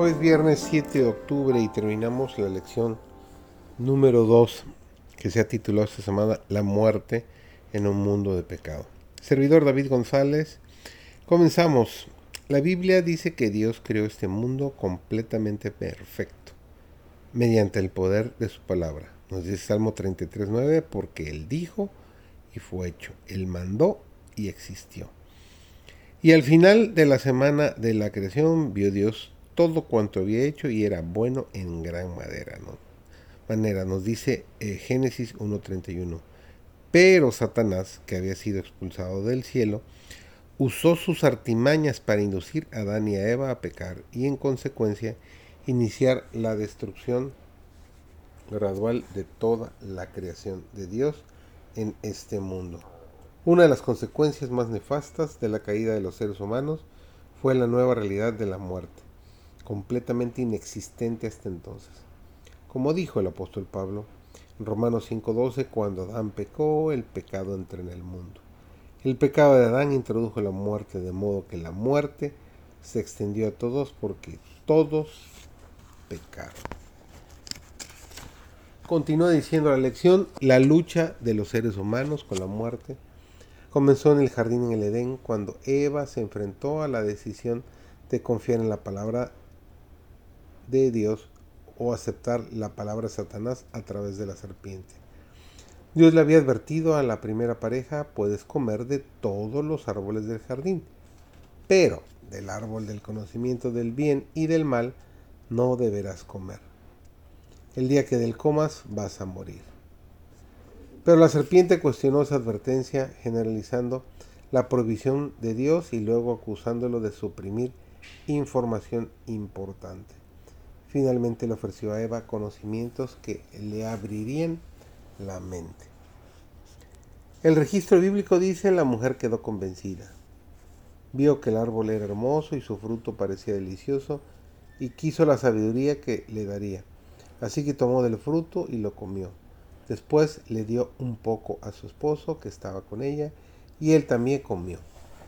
Hoy es viernes 7 de octubre y terminamos la lección número 2 que se ha titulado esta semana La muerte en un mundo de pecado. Servidor David González, comenzamos. La Biblia dice que Dios creó este mundo completamente perfecto mediante el poder de su palabra. Nos dice Salmo 33.9 porque Él dijo y fue hecho. Él mandó y existió. Y al final de la semana de la creación vio Dios todo cuanto había hecho y era bueno en gran madera, ¿no? manera, nos dice eh, Génesis 1.31. Pero Satanás, que había sido expulsado del cielo, usó sus artimañas para inducir a Adán y a Eva a pecar y en consecuencia iniciar la destrucción gradual de toda la creación de Dios en este mundo. Una de las consecuencias más nefastas de la caída de los seres humanos fue la nueva realidad de la muerte, completamente inexistente hasta entonces. Como dijo el apóstol Pablo en Romanos 5:12, cuando Adán pecó, el pecado entró en el mundo. El pecado de Adán introdujo la muerte, de modo que la muerte se extendió a todos porque todos pecaron. Continúa diciendo la lección, la lucha de los seres humanos con la muerte comenzó en el jardín en el Edén cuando Eva se enfrentó a la decisión de confiar en la palabra de Dios o aceptar la palabra Satanás a través de la serpiente. Dios le había advertido a la primera pareja, puedes comer de todos los árboles del jardín, pero del árbol del conocimiento del bien y del mal no deberás comer. El día que del comas vas a morir. Pero la serpiente cuestionó esa advertencia generalizando la provisión de Dios y luego acusándolo de suprimir información importante. Finalmente le ofreció a Eva conocimientos que le abrirían la mente. El registro bíblico dice la mujer quedó convencida. Vio que el árbol era hermoso y su fruto parecía delicioso y quiso la sabiduría que le daría. Así que tomó del fruto y lo comió. Después le dio un poco a su esposo que estaba con ella y él también comió.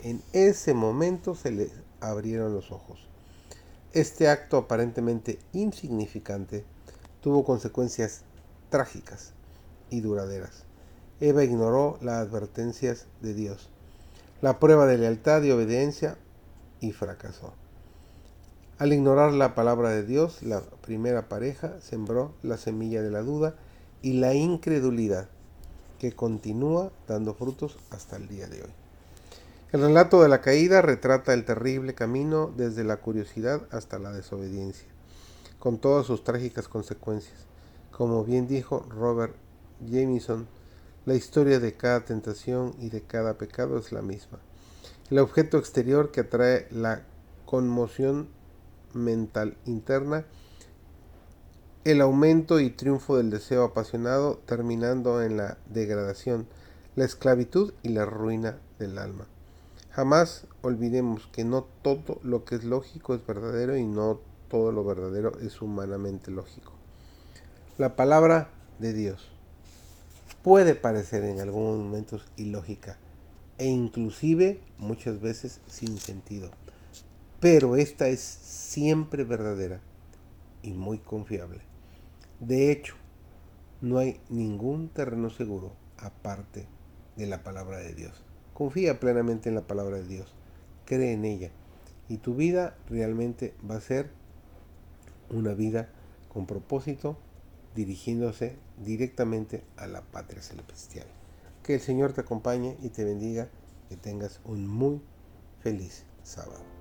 En ese momento se le abrieron los ojos. Este acto aparentemente insignificante tuvo consecuencias trágicas y duraderas. Eva ignoró las advertencias de Dios, la prueba de lealtad y obediencia y fracasó. Al ignorar la palabra de Dios, la primera pareja sembró la semilla de la duda y la incredulidad que continúa dando frutos hasta el día de hoy. El relato de la caída retrata el terrible camino desde la curiosidad hasta la desobediencia, con todas sus trágicas consecuencias. Como bien dijo Robert Jameson, la historia de cada tentación y de cada pecado es la misma. El objeto exterior que atrae la conmoción mental interna el aumento y triunfo del deseo apasionado terminando en la degradación, la esclavitud y la ruina del alma. Jamás olvidemos que no todo lo que es lógico es verdadero y no todo lo verdadero es humanamente lógico. La palabra de Dios puede parecer en algunos momentos ilógica e inclusive muchas veces sin sentido, pero esta es siempre verdadera y muy confiable. De hecho, no hay ningún terreno seguro aparte de la palabra de Dios. Confía plenamente en la palabra de Dios, cree en ella y tu vida realmente va a ser una vida con propósito dirigiéndose directamente a la patria celestial. Que el Señor te acompañe y te bendiga, que tengas un muy feliz sábado.